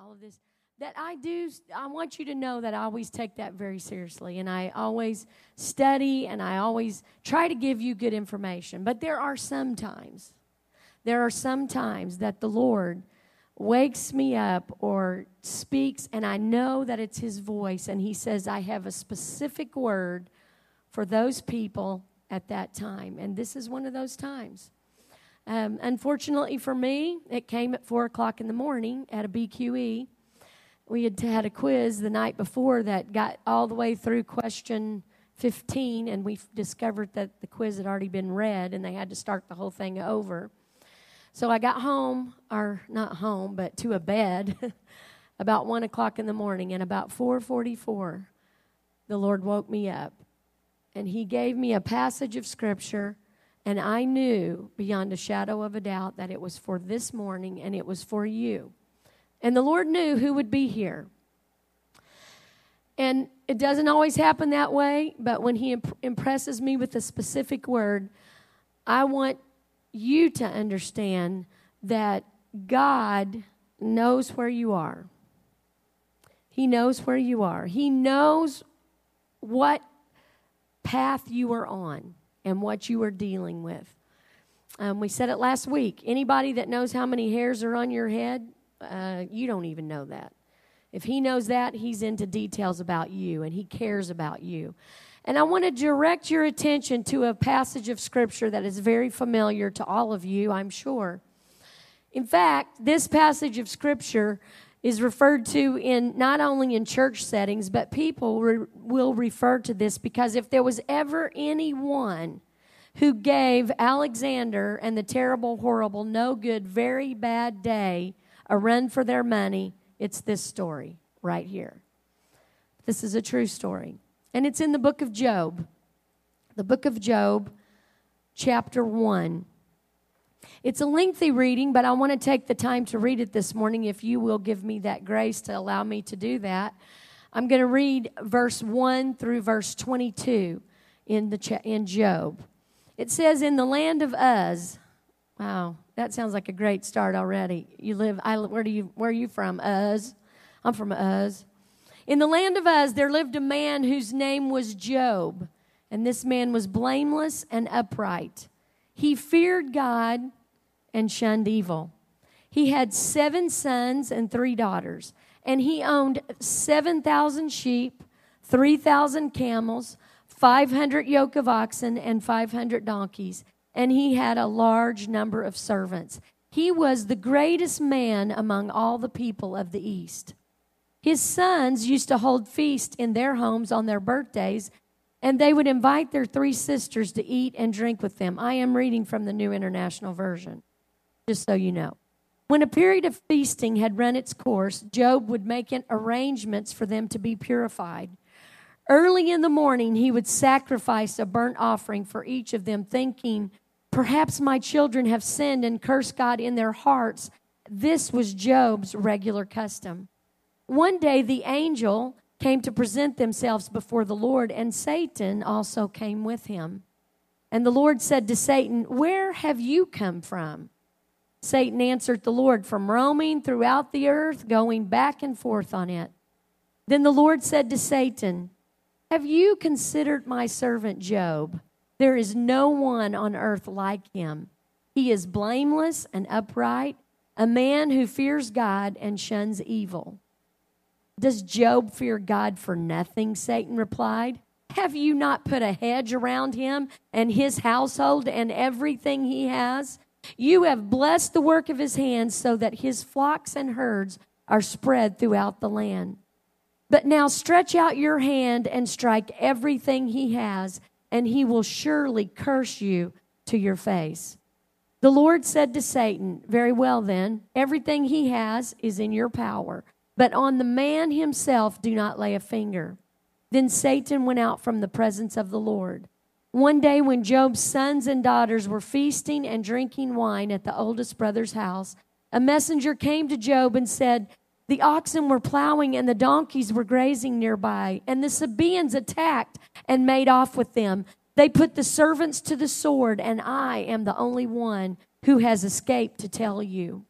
all of this that I do, I want you to know that I always take that very seriously and I always study and I always try to give you good information. But there are some times, there are some times that the Lord wakes me up or speaks and I know that it's His voice and He says, I have a specific word for those people at that time. And this is one of those times. Um, unfortunately for me, it came at 4 o'clock in the morning at a BQE we had had a quiz the night before that got all the way through question 15, and we discovered that the quiz had already been read and they had to start the whole thing over. So I got home, or not home, but to a bed about 1 o'clock in the morning, and about 444, the Lord woke me up. And He gave me a passage of Scripture, and I knew beyond a shadow of a doubt that it was for this morning and it was for you. And the Lord knew who would be here. And it doesn't always happen that way, but when He imp- impresses me with a specific word, I want you to understand that God knows where you are. He knows where you are. He knows what path you are on and what you are dealing with. Um, we said it last week. Anybody that knows how many hairs are on your head, uh, you don't even know that. If he knows that, he's into details about you and he cares about you. And I want to direct your attention to a passage of scripture that is very familiar to all of you, I'm sure. In fact, this passage of scripture is referred to in not only in church settings, but people re- will refer to this because if there was ever anyone who gave Alexander and the terrible, horrible, no good, very bad day a run for their money, it's this story right here. This is a true story. And it's in the book of Job. The book of Job, chapter 1. It's a lengthy reading, but I want to take the time to read it this morning if you will give me that grace to allow me to do that. I'm going to read verse 1 through verse 22 in, the in Job. It says, In the land of Uz, wow, that sounds like a great start already. You live, I, where, do you, where are you from? Uz. I'm from Uz. In the land of Uz, there lived a man whose name was Job, and this man was blameless and upright. He feared God and shunned evil. He had seven sons and three daughters, and he owned 7,000 sheep, 3,000 camels, 500 yoke of oxen, and 500 donkeys and he had a large number of servants. He was the greatest man among all the people of the East. His sons used to hold feasts in their homes on their birthdays, and they would invite their three sisters to eat and drink with them. I am reading from the New International Version, just so you know. When a period of feasting had run its course, Job would make arrangements for them to be purified. Early in the morning, he would sacrifice a burnt offering for each of them, thinking Perhaps my children have sinned and cursed God in their hearts. This was Job's regular custom. One day the angel came to present themselves before the Lord, and Satan also came with him. And the Lord said to Satan, Where have you come from? Satan answered the Lord, From roaming throughout the earth, going back and forth on it. Then the Lord said to Satan, Have you considered my servant Job? There is no one on earth like him. He is blameless and upright, a man who fears God and shuns evil. Does Job fear God for nothing? Satan replied. Have you not put a hedge around him and his household and everything he has? You have blessed the work of his hands so that his flocks and herds are spread throughout the land. But now stretch out your hand and strike everything he has and he will surely curse you to your face. The Lord said to Satan, Very well, then, everything he has is in your power, but on the man himself do not lay a finger. Then Satan went out from the presence of the Lord. One day, when Job's sons and daughters were feasting and drinking wine at the oldest brother's house, a messenger came to Job and said, The oxen were plowing and the donkeys were grazing nearby, and the Sabaeans attacked and made off with them. They put the servants to the sword, and I am the only one who has escaped to tell you.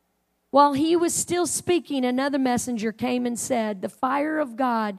While he was still speaking, another messenger came and said, The fire of God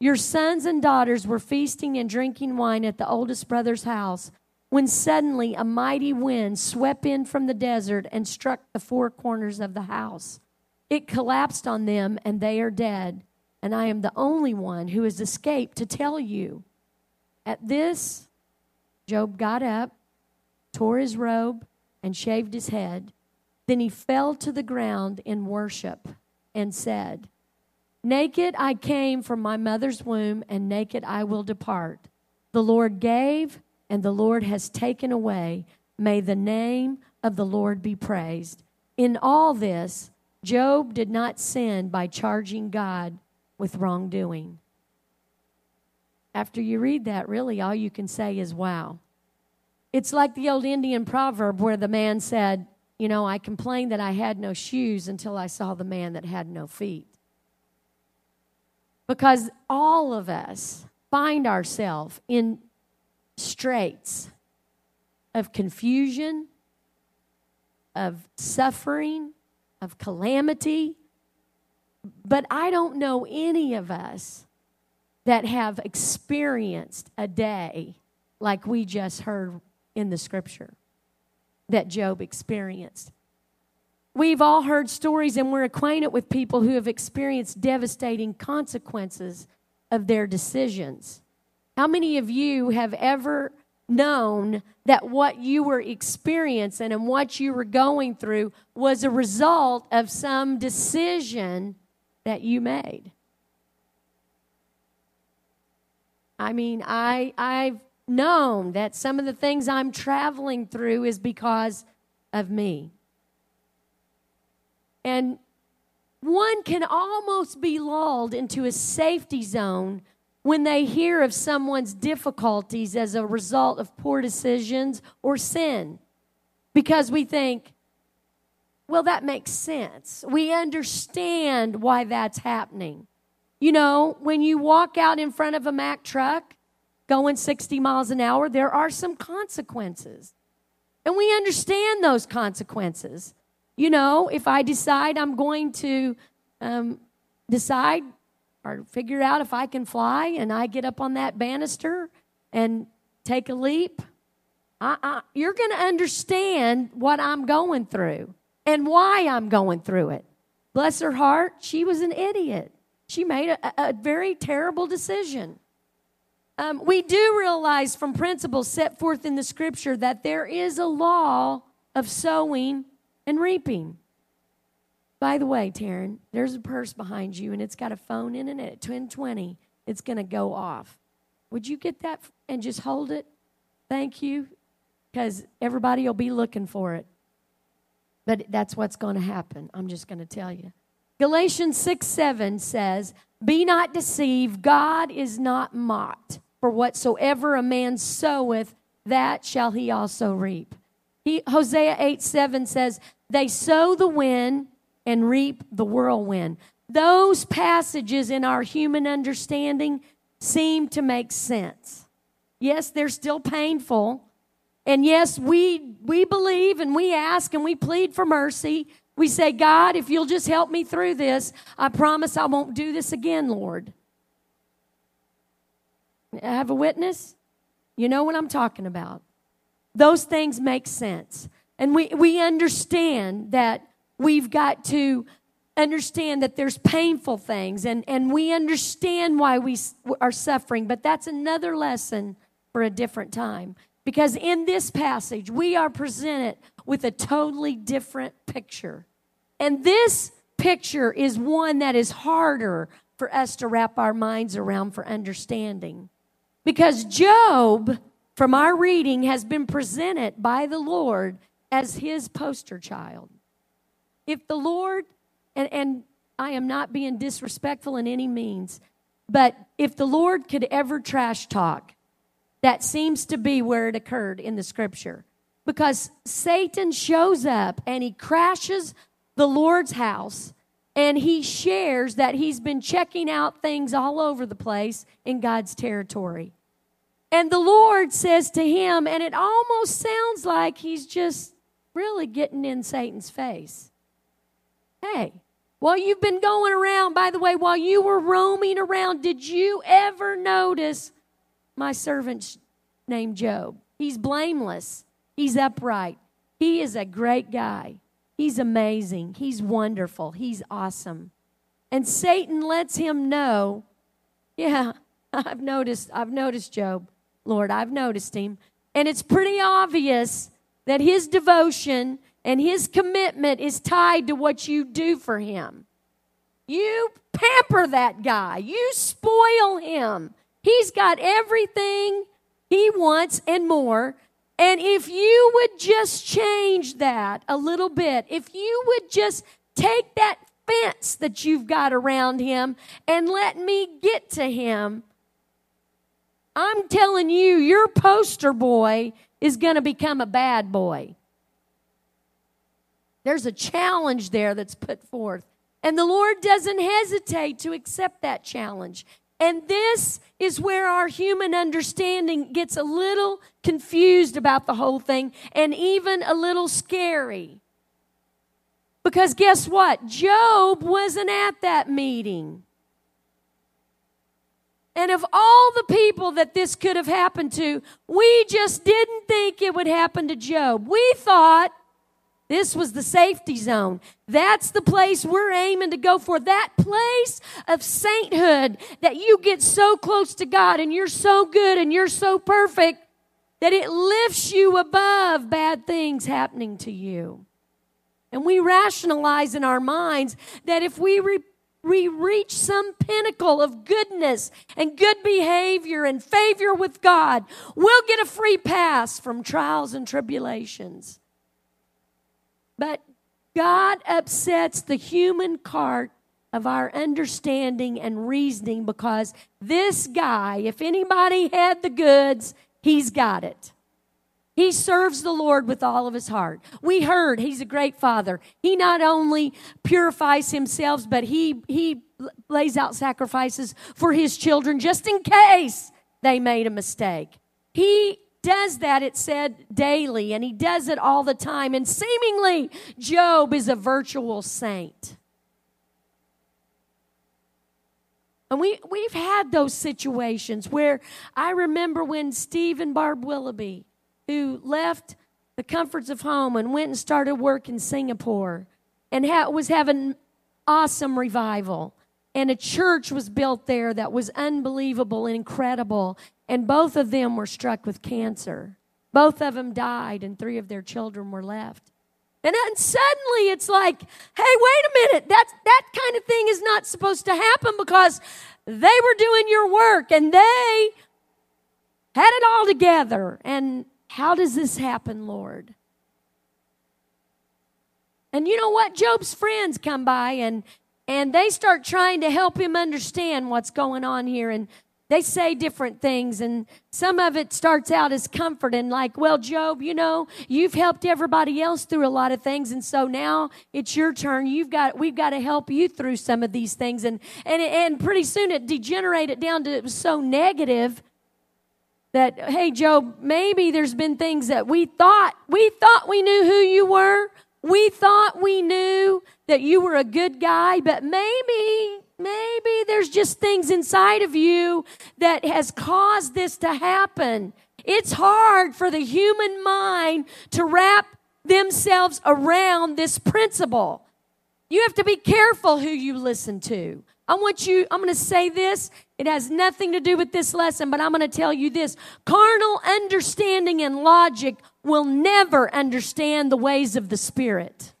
Your sons and daughters were feasting and drinking wine at the oldest brother's house when suddenly a mighty wind swept in from the desert and struck the four corners of the house. It collapsed on them, and they are dead. And I am the only one who has escaped to tell you. At this, Job got up, tore his robe, and shaved his head. Then he fell to the ground in worship and said, Naked I came from my mother's womb, and naked I will depart. The Lord gave, and the Lord has taken away. May the name of the Lord be praised. In all this, Job did not sin by charging God with wrongdoing. After you read that, really all you can say is, wow. It's like the old Indian proverb where the man said, You know, I complained that I had no shoes until I saw the man that had no feet. Because all of us find ourselves in straits of confusion, of suffering, of calamity. But I don't know any of us that have experienced a day like we just heard in the scripture that Job experienced. We've all heard stories and we're acquainted with people who have experienced devastating consequences of their decisions. How many of you have ever known that what you were experiencing and what you were going through was a result of some decision that you made? I mean, I I've known that some of the things I'm traveling through is because of me. And one can almost be lulled into a safety zone when they hear of someone's difficulties as a result of poor decisions or sin. Because we think, well, that makes sense. We understand why that's happening. You know, when you walk out in front of a Mack truck going 60 miles an hour, there are some consequences. And we understand those consequences you know, if I decide I'm going to um, decide or figure out if I can fly and I get up on that banister and take a leap, I, I, you're going to understand what I'm going through and why I'm going through it. Bless her heart, she was an idiot. She made a, a very terrible decision. Um, we do realize from principles set forth in the scripture that there is a law of sowing and reaping. By the way, Taryn, there's a purse behind you and it's got a phone in it at 1020. It's going to go off. Would you get that and just hold it? Thank you. Because everybody will be looking for it. But that's what's going to happen. I'm just going to tell you. Galatians 6 7 says, Be not deceived, God is not mocked. For whatsoever a man soweth, that shall he also reap. He, Hosea 8 7 says, they sow the wind and reap the whirlwind. Those passages in our human understanding seem to make sense. Yes, they're still painful. And yes, we, we believe and we ask and we plead for mercy. We say, God, if you'll just help me through this, I promise I won't do this again, Lord. I have a witness? You know what I'm talking about. Those things make sense. And we, we understand that we've got to understand that there's painful things and, and we understand why we are suffering, but that's another lesson for a different time. Because in this passage, we are presented with a totally different picture. And this picture is one that is harder for us to wrap our minds around for understanding. Because Job, from our reading, has been presented by the Lord as his poster child. If the Lord, and, and I am not being disrespectful in any means. But if the Lord could ever trash talk, that seems to be where it occurred in the scripture. Because Satan shows up and he crashes the Lord's house and he shares that he's been checking out things all over the place in God's territory. And the Lord says to him, and it almost sounds like he's just really getting in Satan's face. Hey, while you've been going around, by the way, while you were roaming around, did you ever notice my servant named Job? He's blameless, he's upright, he is a great guy. He's amazing, he's wonderful, he's awesome. And Satan lets him know, yeah, I've noticed, I've noticed Job. Lord, I've noticed him. And it's pretty obvious that his devotion and his commitment is tied to what you do for him. You pamper that guy, you spoil him. He's got everything he wants and more. And if you would just change that a little bit, if you would just take that fence that you've got around him and let me get to him, I'm telling you, your poster boy is going to become a bad boy. There's a challenge there that's put forth. And the Lord doesn't hesitate to accept that challenge. And this is where our human understanding gets a little confused about the whole thing and even a little scary. Because guess what? Job wasn't at that meeting. And of all the people that this could have happened to, we just didn't think it would happen to Job. We thought this was the safety zone. That's the place we're aiming to go for. That place of sainthood that you get so close to God and you're so good and you're so perfect that it lifts you above bad things happening to you. And we rationalize in our minds that if we we reach some pinnacle of goodness and good behavior and favor with God, we'll get a free pass from trials and tribulations. But God upsets the human cart of our understanding and reasoning because this guy, if anybody had the goods, he's got it. He serves the Lord with all of his heart. We heard he's a great father. He not only purifies himself, but he, he lays out sacrifices for his children just in case they made a mistake. He does that, it said, daily, and he does it all the time. And seemingly, Job is a virtual saint. And we, we've had those situations where I remember when Steve and Barb Willoughby who left the comforts of home and went and started work in Singapore and ha- was having awesome revival. And a church was built there that was unbelievable and incredible. And both of them were struck with cancer. Both of them died, and three of their children were left. And then suddenly it's like, hey, wait a minute, that's, that kind of thing is not supposed to happen because they were doing your work and they had it all together. And how does this happen, Lord? And you know what? Job's friends come by and and they start trying to help him understand what's going on here and they say different things and some of it starts out as comfort and like well job you know you've helped everybody else through a lot of things and so now it's your turn you've got we've got to help you through some of these things and and and pretty soon it degenerated down to it was so negative that hey job maybe there's been things that we thought we thought we knew who you were. We thought we knew that you were a good guy but maybe maybe there's just things inside of you that has caused this to happen. It's hard for the human mind to wrap themselves around this principle. You have to be careful who you listen to. I want you, I'm going to say this. It has nothing to do with this lesson, but I'm going to tell you this. Carnal understanding and logic will never understand the ways of the Spirit.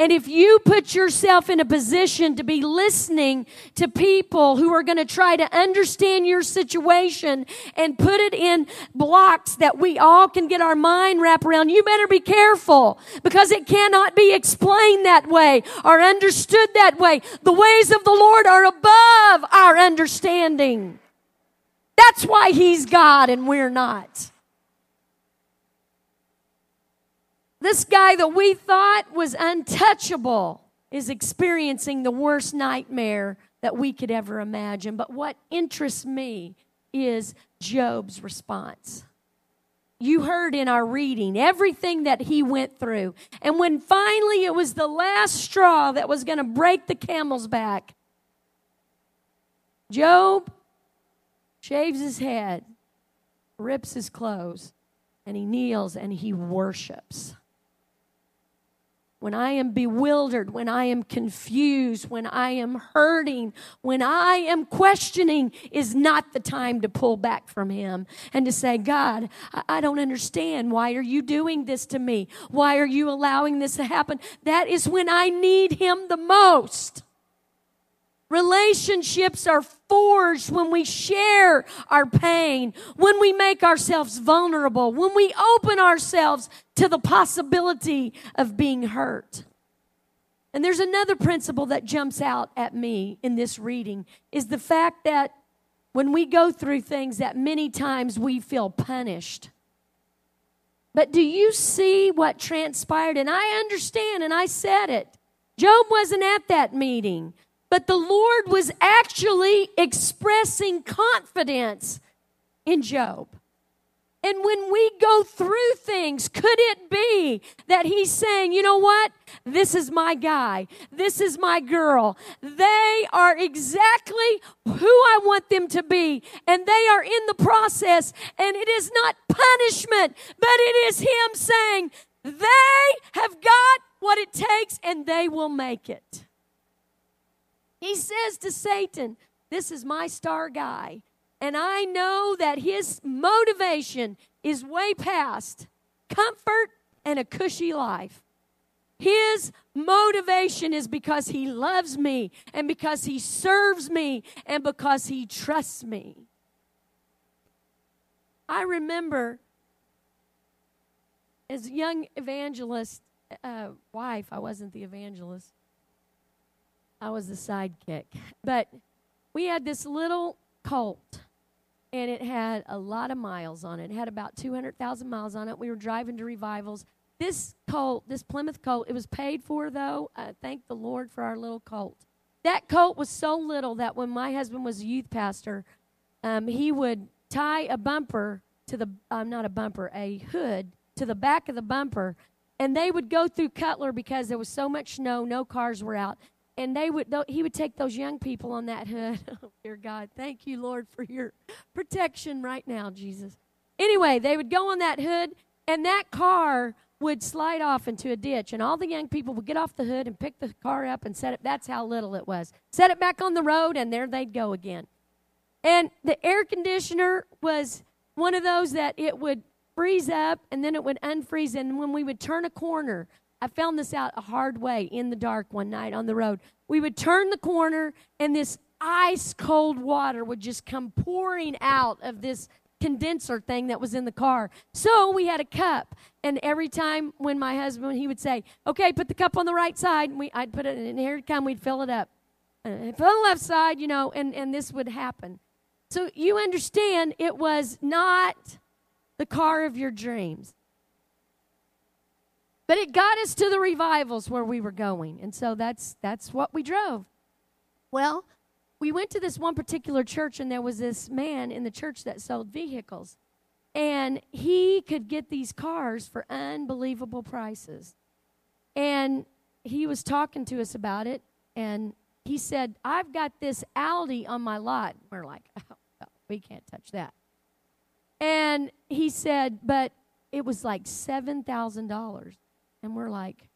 And if you put yourself in a position to be listening to people who are going to try to understand your situation and put it in blocks that we all can get our mind wrapped around, you better be careful because it cannot be explained that way or understood that way. The ways of the Lord are above our understanding. That's why He's God and we're not. This guy that we thought was untouchable is experiencing the worst nightmare that we could ever imagine. But what interests me is Job's response. You heard in our reading everything that he went through. And when finally it was the last straw that was going to break the camel's back, Job shaves his head, rips his clothes, and he kneels and he worships when I am bewildered, when I am confused, when I am hurting, when I am questioning, is not the time to pull back from Him and to say, God, I don't understand. Why are you doing this to me? Why are you allowing this to happen? That is when I need Him the most. Relationships are forged when we share our pain, when we make ourselves vulnerable, when we open ourselves to the possibility of being hurt. And there's another principle that jumps out at me in this reading is the fact that when we go through things that many times we feel punished. But do you see what transpired? And I understand, and I said it. Job wasn't at that meeting. But the Lord was actually expressing confidence in Job. And when we go through things, could it be that he's saying, you know what? This is my guy. This is my girl. They are exactly who I want them to be. And they are in the process. And it is not punishment, but it is him saying, they have got what it takes and they will make it. He says to Satan, This is my star guy. And I know that his motivation is way past comfort and a cushy life. His motivation is because he loves me and because he serves me and because he trusts me. I remember as a young evangelist uh, wife, I wasn't the evangelist. I was the sidekick. But we had this little Colt, and it had a lot of miles on it. It had about 200,000 miles on it. We were driving to revivals. This Colt, this Plymouth Colt, it was paid for, though. Uh, thank the Lord for our little Colt. That Colt was so little that when my husband was a youth pastor, um, he would tie a bumper to the, uh, not a bumper, a hood to the back of the bumper, and they would go through Cutler because there was so much snow, no cars were out and they would he would take those young people on that hood. Oh dear god. Thank you lord for your protection right now jesus. Anyway they would go on that hood and that car would slide off into a ditch and all the young people would get off the hood and pick the car up and set it that's how little it was. Set it back on the road and there they'd go again. And the air conditioner was one of those that it would freeze up and then it would unfreeze and when we would turn a corner I found this out a hard way in the dark one night on the road. We would turn the corner, and this ice cold water would just come pouring out of this condenser thing that was in the car. So we had a cup, and every time when my husband he would say, "Okay, put the cup on the right side," and we I'd put it in. And here it come, we'd fill it up. Uh, and fill the left side, you know, and and this would happen. So you understand, it was not the car of your dreams. But it got us to the revivals where we were going. And so that's that's what we drove. Well, we went to this one particular church and there was this man in the church that sold vehicles. And he could get these cars for unbelievable prices. And he was talking to us about it and he said, I've got this Audi on my lot. We're like, oh, we can't touch that. And he said, but it was like $7,000 and we're like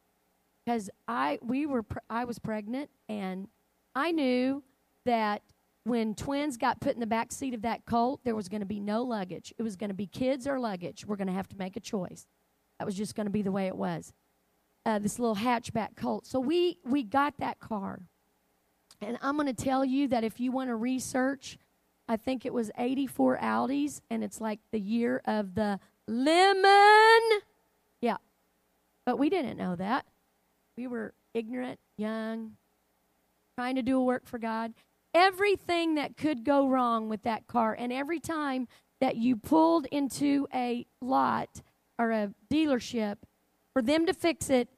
because i we were i was pregnant and i knew that when twins got put in the back seat of that colt there was going to be no luggage. It was going to be kids or luggage. We're going to have to make a choice that was just going to be the way it was. Uh, this little hatchback Colt. So we we got that car, and I'm going to tell you that if you want to research, I think it was 84 Audis, and it's like the year of the lemon. But we didn't know that. We were ignorant, young, trying to do a work for God. Everything that could go wrong with that car, and every time that you pulled into a lot or a dealership for them to fix it,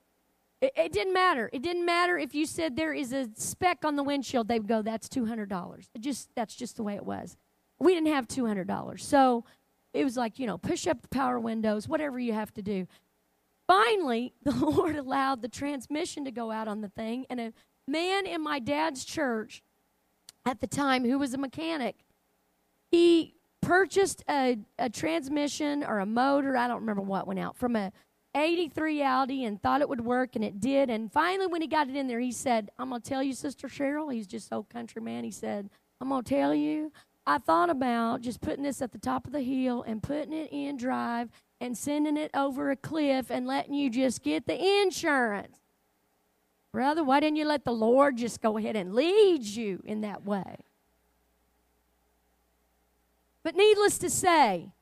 it, it, didn't matter. It didn't matter if you said there is a speck on the windshield. They would go, "That's two hundred dollars." Just that's just the way it was. We didn't have two hundred dollars, so it was like you know, push up the power windows, whatever you have to do. Finally, the Lord allowed the transmission to go out on the thing, and a man in my dad's church at the time, who was a mechanic, he purchased a, a transmission or a motor. I don't remember what went out from a 83 Audi and thought it would work, and it did. And finally, when he got it in there, he said, I'm going to tell you, Sister Cheryl. He's just so country man. He said, I'm going to tell you, I thought about just putting this at the top of the hill and putting it in drive and sending it over a cliff and letting you just get the insurance. Brother, why didn't you let the Lord just go ahead and lead you in that way? But needless to say,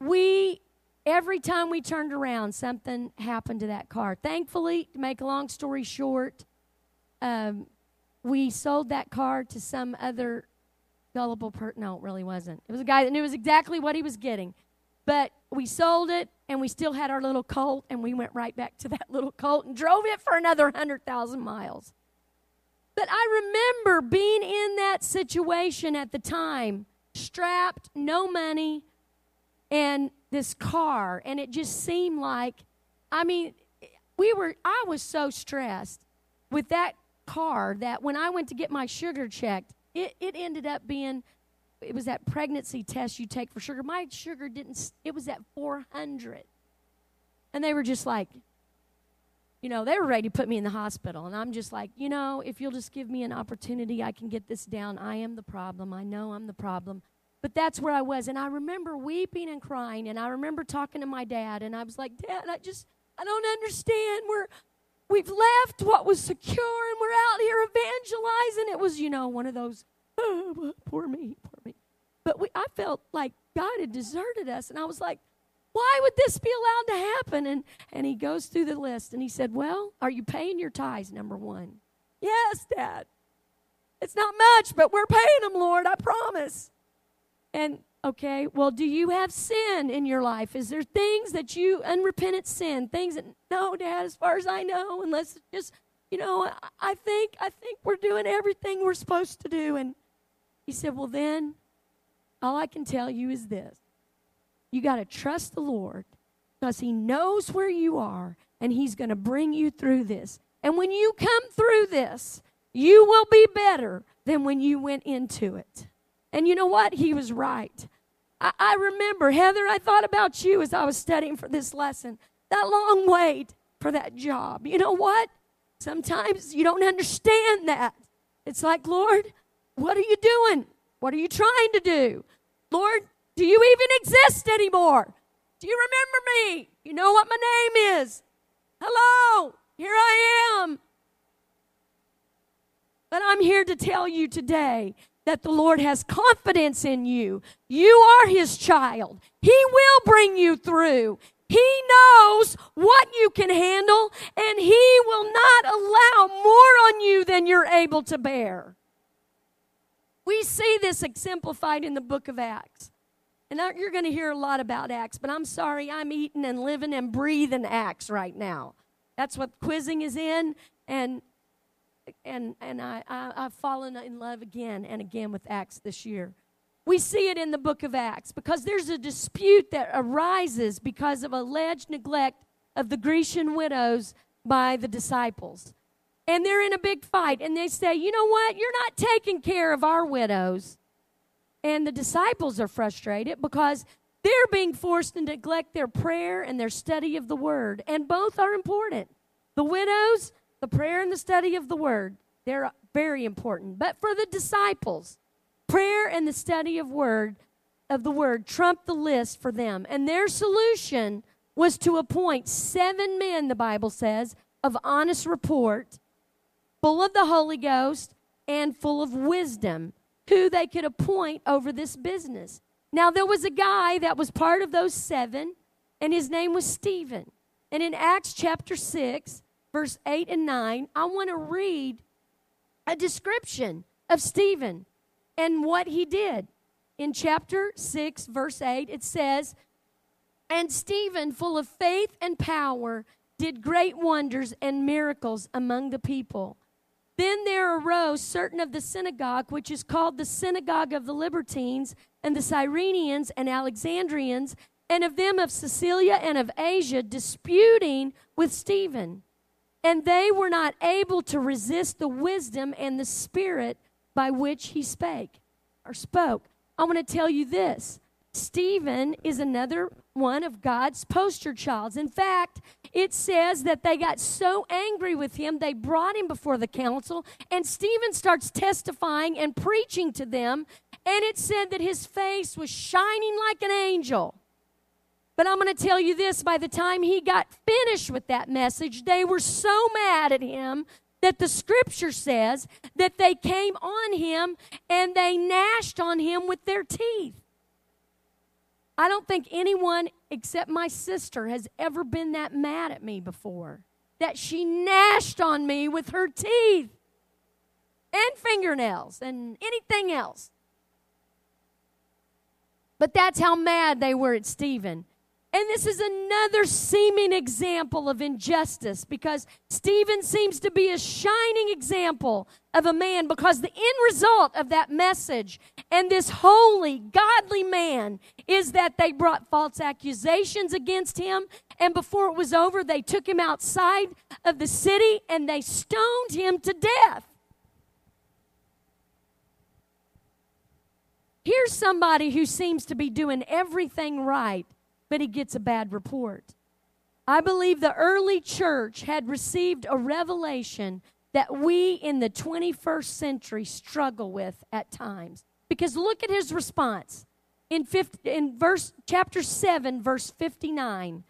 we every time we turned around, something happened to that car. Thankfully, to make a long story short, um, we sold that car to some other gullible person. No, it really wasn't. It was a guy that knew exactly what he was getting. But we sold it, and we still had our little Colt, and we went right back to that little Colt and drove it for another 100,000 miles. But I remember being in that situation at the time, strapped, no money, and this car and it just seemed like i mean we were i was so stressed with that car that when i went to get my sugar checked it, it ended up being it was that pregnancy test you take for sugar my sugar didn't it was at 400 and they were just like you know they were ready to put me in the hospital and i'm just like you know if you'll just give me an opportunity i can get this down i am the problem i know i'm the problem but that's where I was. And I remember weeping and crying. And I remember talking to my dad. And I was like, Dad, I just, I don't understand. We're, we've left what was secure and we're out here evangelizing. It was, you know, one of those, oh, poor me, poor me. But we, I felt like God had deserted us. And I was like, why would this be allowed to happen? And, and he goes through the list and he said, Well, are you paying your tithes? Number one. Yes, Dad. It's not much, but we're paying them, Lord, I promise. And okay, well, do you have sin in your life? Is there things that you unrepentant sin, things that no, Dad, as far as I know, unless just you know, I think I think we're doing everything we're supposed to do. And he said, Well then, all I can tell you is this. You got to trust the Lord because He knows where you are and He's going to bring you through this. And when you come through this, you will be better than when you went into it. And you know what? He was right. I, I remember, Heather, I thought about you as I was studying for this lesson. That long wait for that job. You know what? Sometimes you don't understand that. It's like, Lord, what are you doing? What are you trying to do? Lord, do you even exist anymore? Do you remember me? You know what my name is. Hello, here I am. But I'm here to tell you today that the Lord has confidence in you. You are His child. He will bring you through. He knows what you can handle, and He will not allow more on you than you're able to bear. We see this exemplified in the book of Acts. And you're going to hear a lot about Acts, but I'm sorry, I'm eating and living and breathing Acts right now. That's what quizzing is in, and and, and I, I, I've fallen in love again and again with Acts this year. We see it in the book of Acts because there's a dispute that arises because of alleged neglect of the Grecian widows by the disciples. And they're in a big fight, and they say, You know what? You're not taking care of our widows. And the disciples are frustrated because they're being forced to neglect their prayer and their study of the word. And both are important. The widows the prayer and the study of the word, they're very important. But for the disciples, prayer and the study of word of the word trump the list for them. And their solution was to appoint seven men, the Bible says, of honest report, full of the Holy Ghost and full of wisdom, who they could appoint over this business. Now, there was a guy that was part of those seven, and his name was Stephen. And in Acts chapter 6, verse 8 and 9, I want to read a description of Stephen and what he did. In chapter 6, verse 8, it says, And Stephen, full of faith and power, did great wonders and miracles among the people. Then there arose certain of the synagogue, which is called the synagogue of the Libertines, and the Cyrenians and Alexandrians, and of them of Cilicia and of Asia, disputing with Stephen. And they were not able to resist the wisdom and the spirit by which he spake or spoke. I want to tell you this Stephen is another one of God's poster childs. In fact, it says that they got so angry with him, they brought him before the council, and Stephen starts testifying and preaching to them. And it said that his face was shining like an angel. But I'm going to tell you this by the time he got finished with that message, they were so mad at him that the scripture says that they came on him and they gnashed on him with their teeth. I don't think anyone except my sister has ever been that mad at me before. That she gnashed on me with her teeth and fingernails and anything else. But that's how mad they were at Stephen. And this is another seeming example of injustice because Stephen seems to be a shining example of a man because the end result of that message and this holy, godly man is that they brought false accusations against him. And before it was over, they took him outside of the city and they stoned him to death. Here's somebody who seems to be doing everything right but he gets a bad report. I believe the early church had received a revelation that we in the 21st century struggle with at times. Because look at his response in, 50, in verse chapter 7 verse 59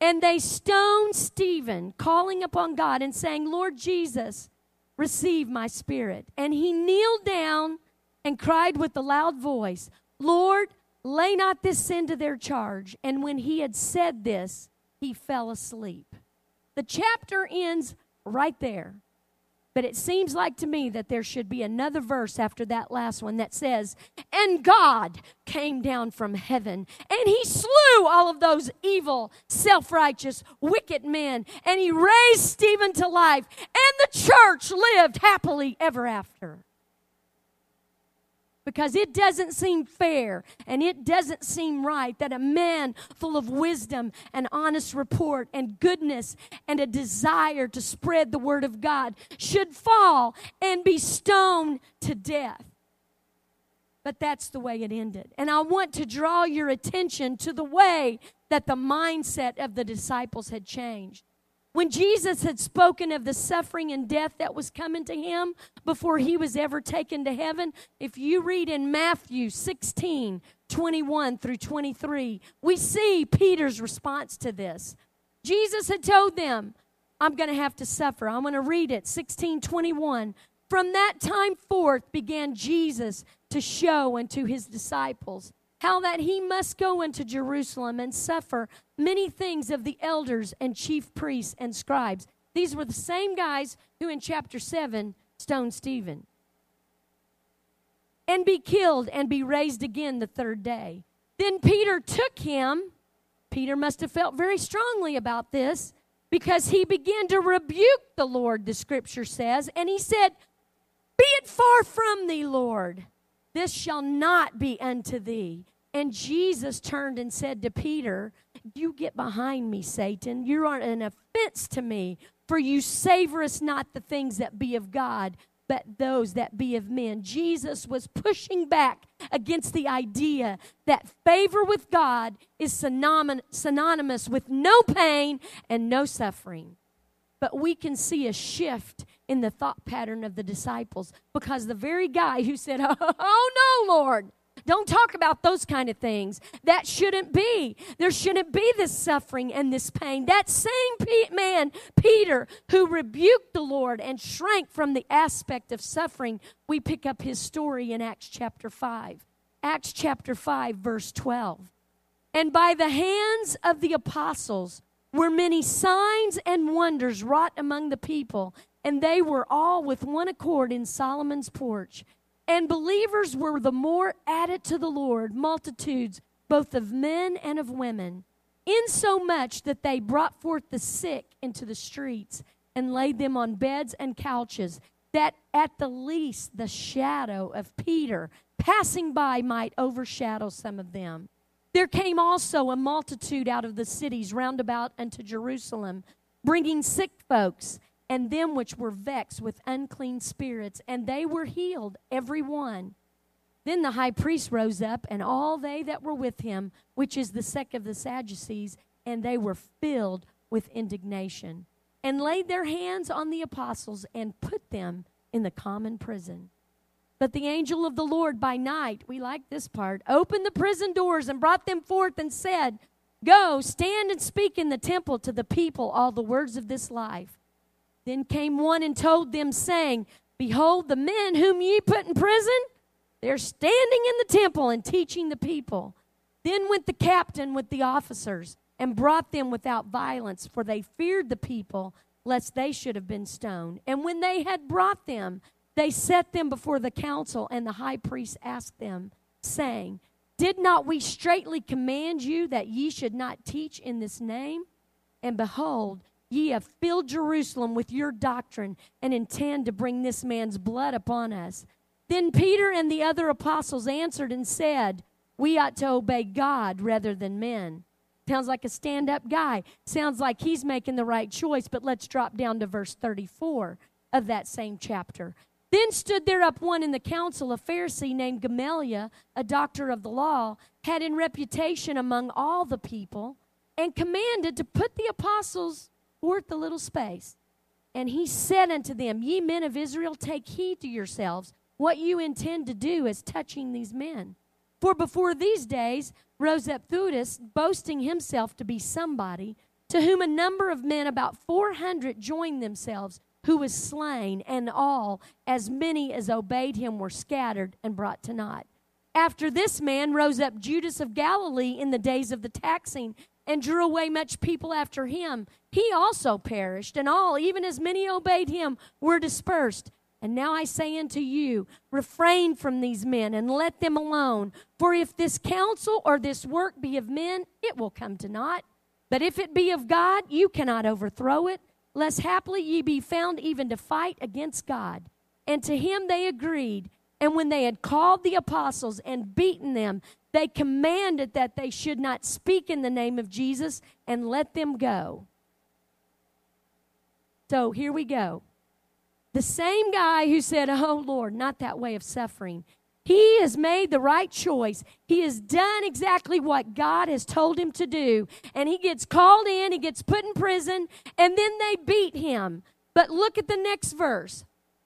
and they stoned stephen calling upon god and saying lord jesus receive my spirit and he kneeled down and cried with a loud voice lord Lay not this sin to their charge. And when he had said this, he fell asleep. The chapter ends right there. But it seems like to me that there should be another verse after that last one that says, And God came down from heaven, and he slew all of those evil, self righteous, wicked men, and he raised Stephen to life, and the church lived happily ever after because it doesn't seem fair and it doesn't seem right that a man full of wisdom and honest report and goodness and a desire to spread the word of God should fall and be stoned to death. But that's the way it ended. And I want to draw your attention to the way that the mindset of the disciples had changed. When Jesus had spoken of the suffering and death that was coming to him before he was ever taken to heaven, if you read in Matthew 16 21 through 23, we see Peter's response to this. Jesus had told them, I'm going to have to suffer. I'm going to read it 16 21. From that time forth began Jesus to show unto his disciples how that he must go into Jerusalem and suffer many things of the elders and chief priests and scribes. These were the same guys who in chapter 7 stoned Stephen. And be killed and be raised again the third day. Then Peter took him. Peter must have felt very strongly about this because he began to rebuke the Lord, the scripture says, and he said, Be it far from thee, Lord. This shall not be unto thee. And Jesus turned and said to Peter, You get behind me, Satan. You are an offense to me, for you savorest not the things that be of God, but those that be of men. Jesus was pushing back against the idea that favor with God is synonymous with no pain and no suffering. But we can see a shift in the thought pattern of the disciples because the very guy who said, Oh, no, Lord, Don't talk about those kind of things. That shouldn't be. There shouldn't be this suffering and this pain. That same man, Peter, who rebuked the Lord and shrank from the aspect of suffering, we pick up his story in Acts chapter 5. Acts chapter 5, verse 12. And by the hands of the apostles were many signs and wonders wrought among the people, and they were all with one accord in Solomon's porch. And believers were the more added to the Lord, multitudes both of men and of women, insomuch that they brought forth the sick into the streets and laid them on beds and couches, that at the least the shadow of Peter passing by might overshadow some of them. There came also a multitude out of the cities round about unto Jerusalem, bringing sick folks and them which were vexed with unclean spirits, and they were healed, every one. Then the high priest rose up, and all they that were with him, which is the sect of the Sadducees, and they were filled with indignation, and laid their hands on the apostles, and put them in the common prison. But the angel of the Lord by night, we like this part, opened the prison doors and brought them forth and said, Go, stand and speak in the temple to the people all the words of this life. Then came one and told them, saying, Behold, the men whom ye put in prison, they're standing in the temple and teaching the people. Then went the captain with the officers and brought them without violence, for they feared the people, lest they should have been stoned. And when they had brought them, they set them before the council, and the high priest asked them, saying, Did not we straitly command you that ye should not teach in this name? And behold, ye have filled Jerusalem with your doctrine, and intend to bring this man's blood upon us. Then Peter and the other apostles answered and said, We ought to obey God rather than men. Sounds like a stand up guy. Sounds like he's making the right choice, but let's drop down to verse 34 of that same chapter. Then stood there up one in the council, a Pharisee named Gamaliel, a doctor of the law, had in reputation among all the people, and commanded to put the apostles forth a little space. And he said unto them, Ye men of Israel, take heed to yourselves what you intend to do as touching these men. For before these days rose up Theudas, boasting himself to be somebody, to whom a number of men, about four hundred, joined themselves who was slain, and all, as many as obeyed him, were scattered and brought to naught. After this man rose up Judas of Galilee in the days of the taxing, and drew away much people after him. He also perished, and all, even as many obeyed him, were dispersed. And now I say unto you, refrain from these men and let them alone. For if this counsel or this work be of men, it will come to naught. But if it be of God, you cannot overthrow it lest haply ye be found even to fight against God. And to him they agreed. And when they had called the apostles and beaten them, they commanded that they should not speak in the name of Jesus and let them go. So here we go. The same guy who said, Oh Lord, not that way of suffering, he has made the right choice. He has done exactly what God has told him to do. And he gets called in, he gets put in prison, and then they beat him. But look at the next verse.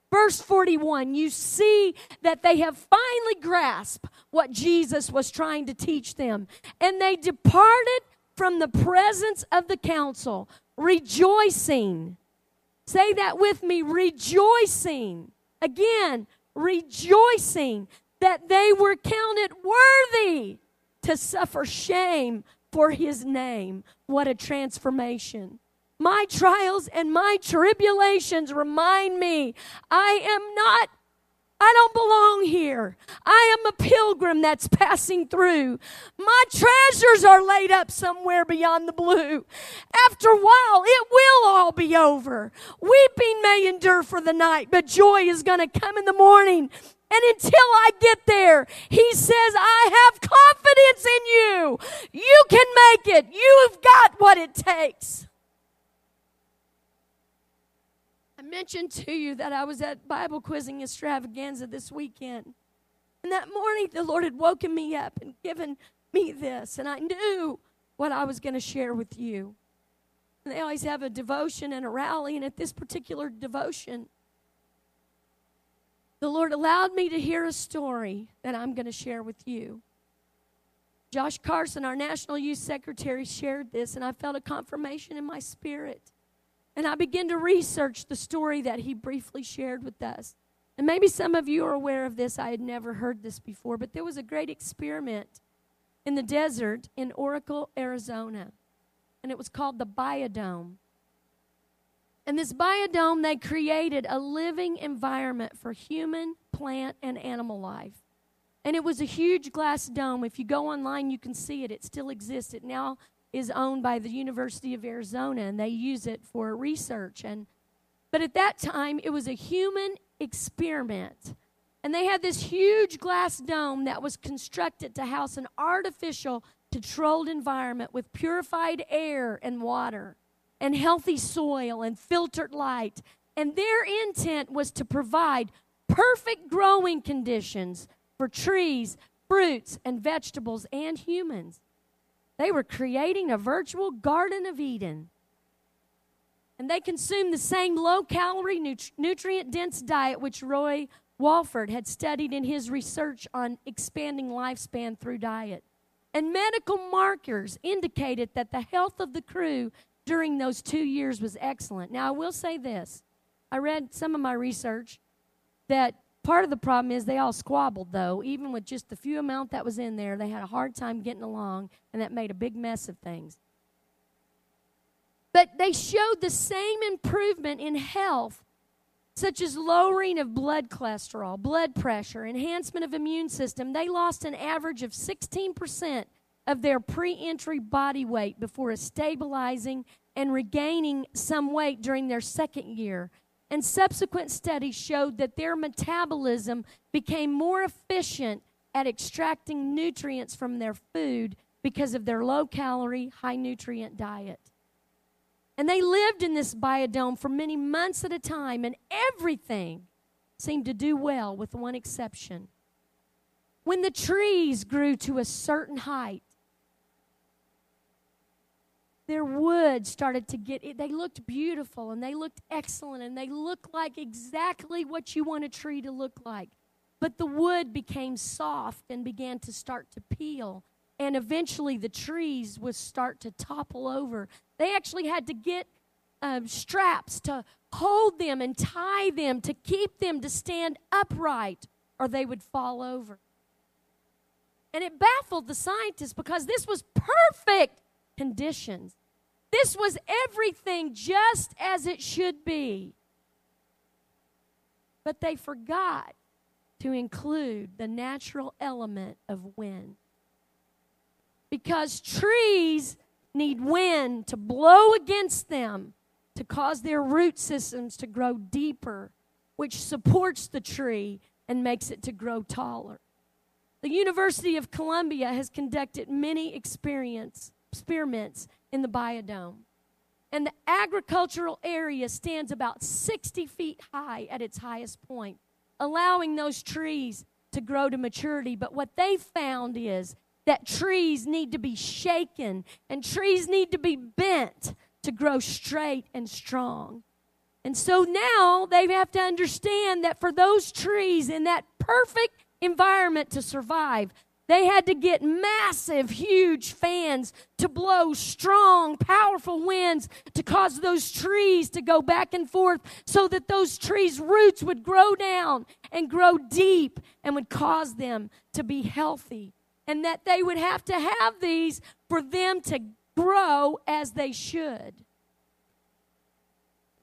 Verse 41, you see that they have finally grasped what Jesus was trying to teach them. And they departed from the presence of the council, rejoicing. Say that with me rejoicing. Again, rejoicing that they were counted worthy to suffer shame for his name. What a transformation. My trials and my tribulations remind me I am not I don't belong here. I am a pilgrim that's passing through. My treasures are laid up somewhere beyond the blue. After a while, it will all be over. Weeping may endure for the night, but joy is going to come in the morning. And until I get there, he says, I have confidence in you. You can make it. You've got what it takes. I mentioned to you that I was at Bible quizzing extravaganza this weekend. And that morning, the Lord had woken me up and given me this. And I knew what I was going to share with you. And they always have a devotion and a rally. And at this particular devotion, the Lord allowed me to hear a story that I'm going to share with you. Josh Carson, our National Youth Secretary, shared this, and I felt a confirmation in my spirit. And I began to research the story that he briefly shared with us. And maybe some of you are aware of this. I had never heard this before, but there was a great experiment in the desert in Oracle, Arizona. And it was called the Biodome. And this biodome, they created a living environment for human, plant, and animal life. And it was a huge glass dome. If you go online, you can see it. It still exists. It now is owned by the University of Arizona, and they use it for research. And but at that time, it was a human experiment. And they had this huge glass dome that was constructed to house an artificial, controlled environment with purified air and water and healthy soil and filtered light. And their intent was to provide perfect growing conditions for trees, fruits, and vegetables and humans. They were creating a virtual Garden of Eden. And they consumed the same low calorie, nutrient dense diet which Roy Walford had studied in his research on expanding lifespan through diet. And medical markers indicated that the health of the crew during those two years was excellent. Now, I will say this I read some of my research that part of the problem is they all squabbled, though. Even with just the few amount that was in there, they had a hard time getting along, and that made a big mess of things. But they showed the same improvement in health, such as lowering of blood cholesterol, blood pressure, enhancement of immune system. They lost an average of 16% of their pre entry body weight before stabilizing and regaining some weight during their second year. And subsequent studies showed that their metabolism became more efficient at extracting nutrients from their food because of their low calorie, high nutrient diet. And they lived in this biodome for many months at a time, and everything seemed to do well, with one exception. When the trees grew to a certain height, their wood started to get it. they looked beautiful and they looked excellent and they looked like exactly what you want a tree to look like but the wood became soft and began to start to peel and eventually the trees would start to topple over they actually had to get um, straps to hold them and tie them to keep them to stand upright or they would fall over and it baffled the scientists because this was perfect conditions. This was everything just as it should be. But they forgot to include the natural element of wind. Because trees need wind to blow against them to cause their root systems to grow deeper, which supports the tree and makes it to grow taller. The University of Columbia has conducted many experience, experiments in the biodome. And the agricultural area stands about 60 feet high at its highest point, allowing those trees to grow to maturity. But what they found is that trees need to be shaken and trees need to be bent to grow straight and strong. And so now they have to understand that for those trees in that perfect environment to survive, they had to get massive, huge fans to blow strong, powerful winds to cause those trees to go back and forth so that those trees' roots would grow down and grow deep and would cause them to be healthy. And that they would have to have these for them to grow as they should.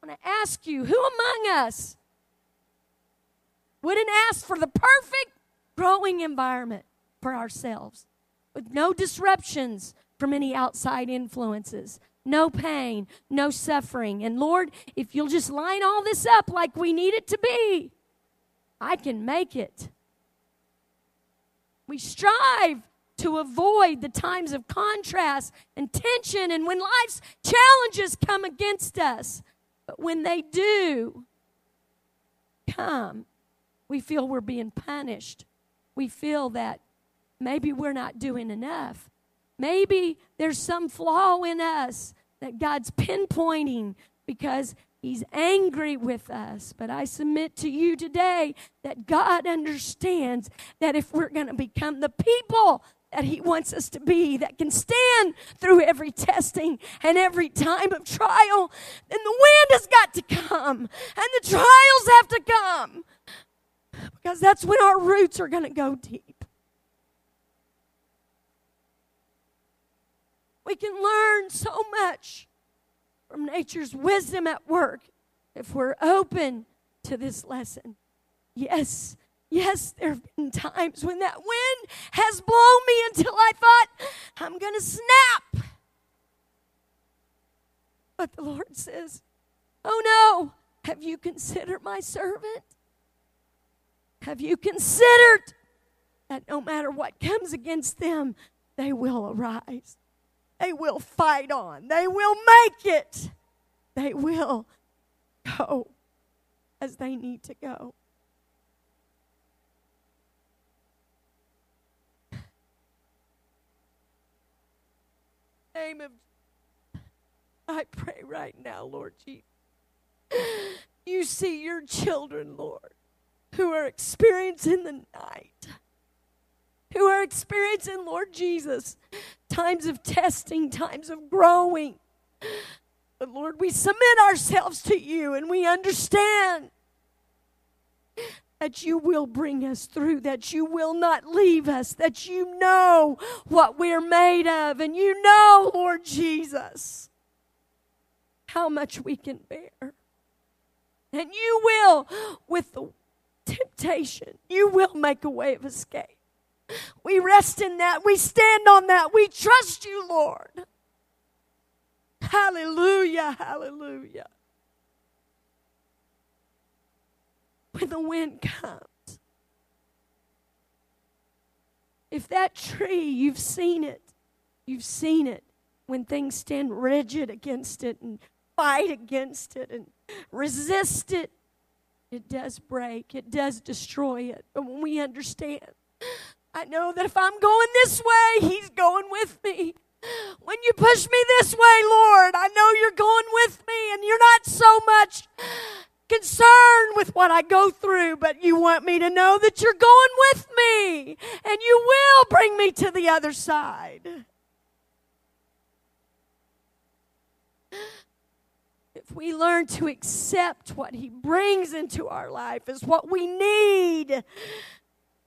I want to ask you who among us wouldn't ask for the perfect growing environment? For ourselves with no disruptions from any outside influences. No pain, no suffering. And Lord, if you'll just line all this up like we need it to be, I can make it. We strive to avoid the times of contrast and tension and when life's challenges come against us. But when they do come, we feel we're being punished. We feel that maybe we're not doing enough. Maybe there's some flaw in us that God's pinpointing because He's angry with us. But I submit to you today that God understands that if we're going to become the people that He wants us to be, that can stand through every testing and every time of trial, then the wind has got to come and the trials have to come. Because that's when our roots are going to go deep. We can learn so much from nature's wisdom at work if we're open to this lesson. Yes, yes, there have been times when that wind has blown me until I thought, I'm going to snap. But the Lord says, Oh no, have you considered my servant? Have you considered that no matter what comes against them, they will arise? They will fight on. They will make it. They will go as they need to go. Name of I pray right now, Lord Jesus. You see your children, Lord, who are experiencing the night who are experiencing, Lord Jesus, times of testing, times of growing. But Lord, we submit ourselves to you and we understand that you will bring us through, that you will not leave us, that you know what we're made of, and you know, Lord Jesus, how much we can bear. And you will, with the temptation, you will make a way of escape. We rest in that. We stand on that. We trust you, Lord. Hallelujah, hallelujah. When the wind comes, if that tree, you've seen it, you've seen it when things stand rigid against it and fight against it and resist it, it does break, it does destroy it. But when we understand I know that if I'm going this way, He's going with me. When you push me this way, Lord, I know you're going with me and you're not so much concerned with what I go through, but you want me to know that you're going with me and you will bring me to the other side. If we learn to accept what He brings into our life is what we need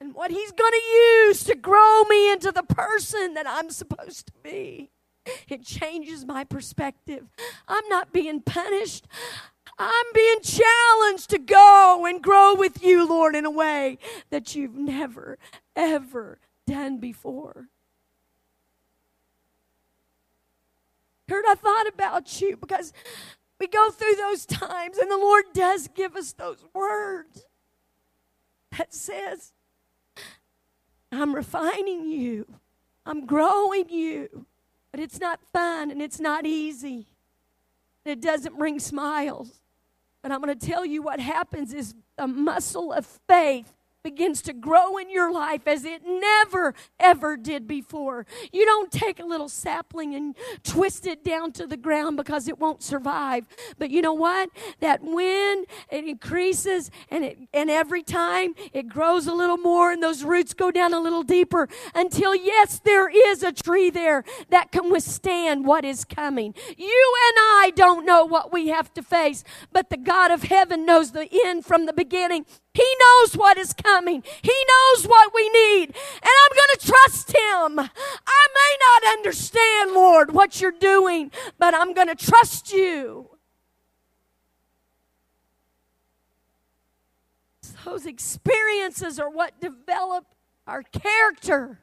and what He's going to use to grow me into the person that I'm supposed to be. It changes my perspective. I'm not being punished. I'm being challenged to go and grow with you, Lord, in a way that you've never, ever done before. Kurt, I thought about you because we go through those times and the Lord does give us those words that says, I'm refining you. I'm growing you. But it's not fun and it's not easy. It doesn't bring smiles. But I'm going to tell you what happens is a muscle of faith begins to grow in your life as it never, ever did before. You don't take a little sapling and twist it down to the ground because it won't survive. But you know what? That wind, it increases and it, and every time it grows a little more and those roots go down a little deeper until yes, there is a tree there that can withstand what is coming. You and I don't know what we have to face, but the God of heaven knows the end from the beginning. He knows what is coming. He knows what we need. And I'm going to trust Him. I may not understand, Lord, what you're doing, but I'm going to trust you. Those experiences are what develop our character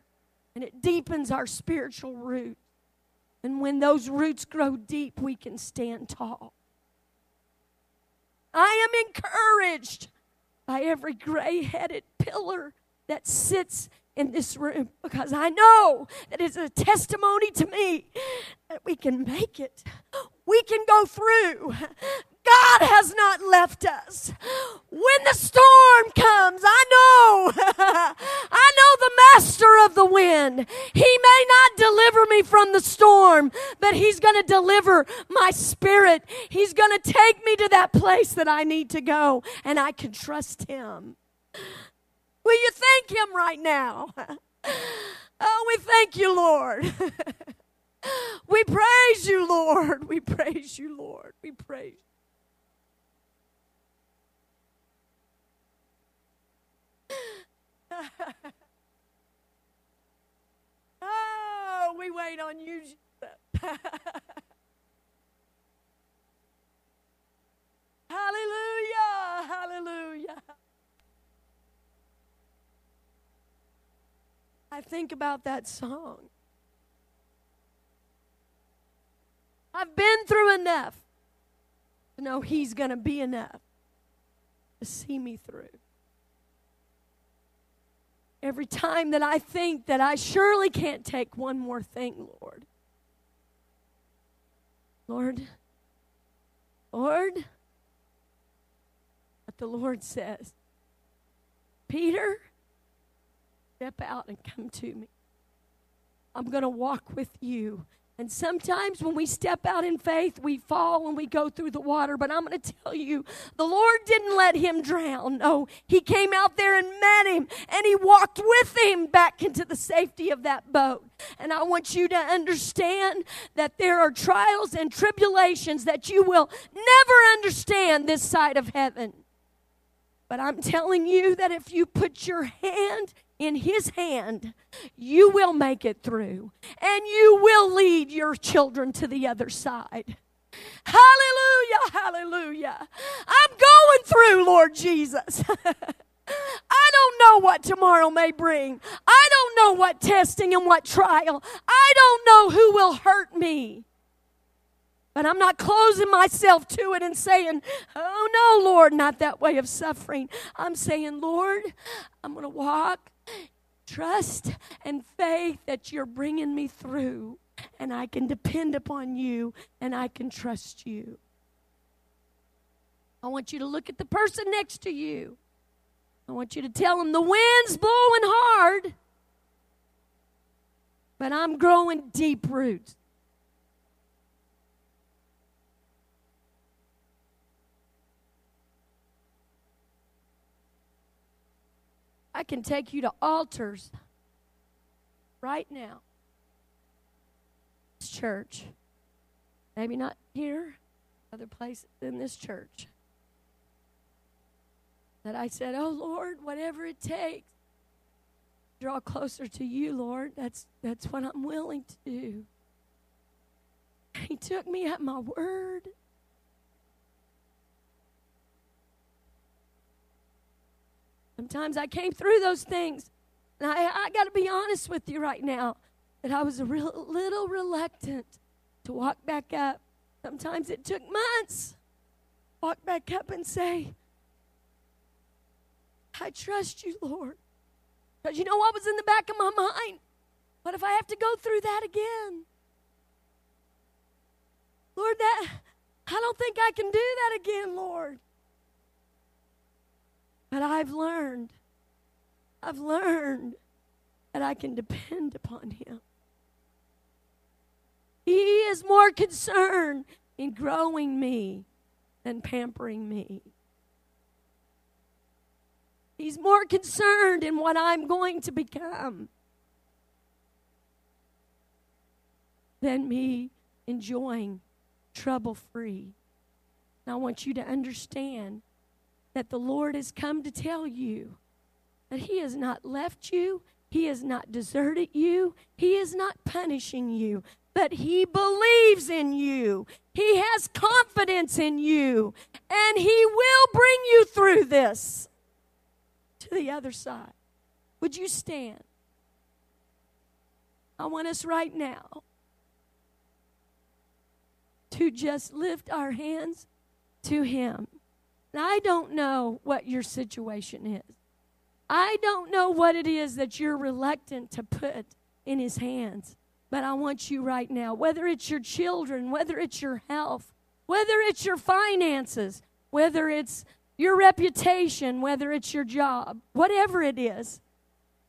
and it deepens our spiritual root. And when those roots grow deep, we can stand tall. I am encouraged by every gray headed pillar that sits in this room because I know that it's a testimony to me that we can make it. We can go through. God has not left us. When the storm comes, I know, I know the master of the wind. He may not deliver me from the storm, but he's going to deliver my spirit. He's going to take me to that place that I need to go, and I can trust him. Will you thank him right now? Oh, we thank you, Lord. we praise you, Lord. We praise you, Lord. We praise you. Oh, we wait on you. hallelujah. Hallelujah. I think about that song. I've been through enough to know He's going to be enough to see me through. Every time that I think that I surely can't take one more thing, Lord. Lord, Lord, what the Lord says. Peter, step out and come to me. I'm going to walk with you. And sometimes when we step out in faith, we fall and we go through the water. But I'm going to tell you, the Lord didn't let him drown. No, he came out there and met him and he walked with him back into the safety of that boat. And I want you to understand that there are trials and tribulations that you will never understand this side of heaven. But I'm telling you that if you put your hand in His hand, you will make it through and you will lead your children to the other side. Hallelujah, hallelujah. I'm going through, Lord Jesus. I don't know what tomorrow may bring. I don't know what testing and what trial. I don't know who will hurt me. But I'm not closing myself to it and saying, oh no, Lord, not that way of suffering. I'm saying, Lord, I'm going to walk trust and faith that you're bringing me through, and I can depend upon you and I can trust you. I want you to look at the person next to you. I want you to tell them the wind's blowing hard, but I'm growing deep roots. I can take you to altars right now. This church. Maybe not here, other places in this church. That I said, Oh Lord, whatever it takes, draw closer to you, Lord. That's that's what I'm willing to do. He took me at my word. Sometimes I came through those things. And I, I got to be honest with you right now that I was a real, little reluctant to walk back up. Sometimes it took months. Walk back up and say, I trust you, Lord. Because you know what was in the back of my mind? What if I have to go through that again? Lord, that I don't think I can do that again, Lord. But I've learned, I've learned that I can depend upon Him. He is more concerned in growing me than pampering me. He's more concerned in what I'm going to become than me enjoying trouble free. I want you to understand that the Lord has come to tell you that He has not left you, He has not deserted you, He is not punishing you, but He believes in you. He has confidence in you, and He will bring you through this to the other side. Would you stand? I want us right now to just lift our hands to Him. I don't know what your situation is. I don't know what it is that you're reluctant to put in His hands. But I want you right now, whether it's your children, whether it's your health, whether it's your finances, whether it's your reputation, whether it's your job, whatever it is,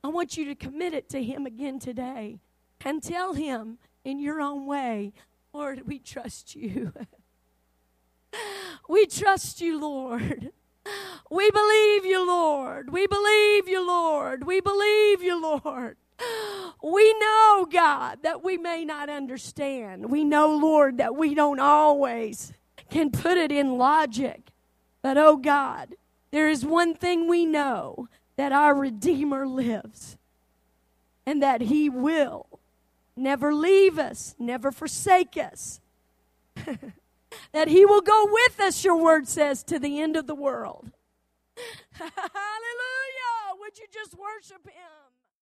I want you to commit it to Him again today and tell Him in your own way, Lord, we trust you. we trust you, Lord. We believe you, Lord. We believe you, Lord. We believe you, Lord. We know, God, that we may not understand. We know, Lord, that we don't always can put it in logic. But oh God, there is one thing we know that our Redeemer lives and that He will never leave us, never forsake us. that He will go with us, your word says, to the end of the world. Hallelujah! Would you just worship Him?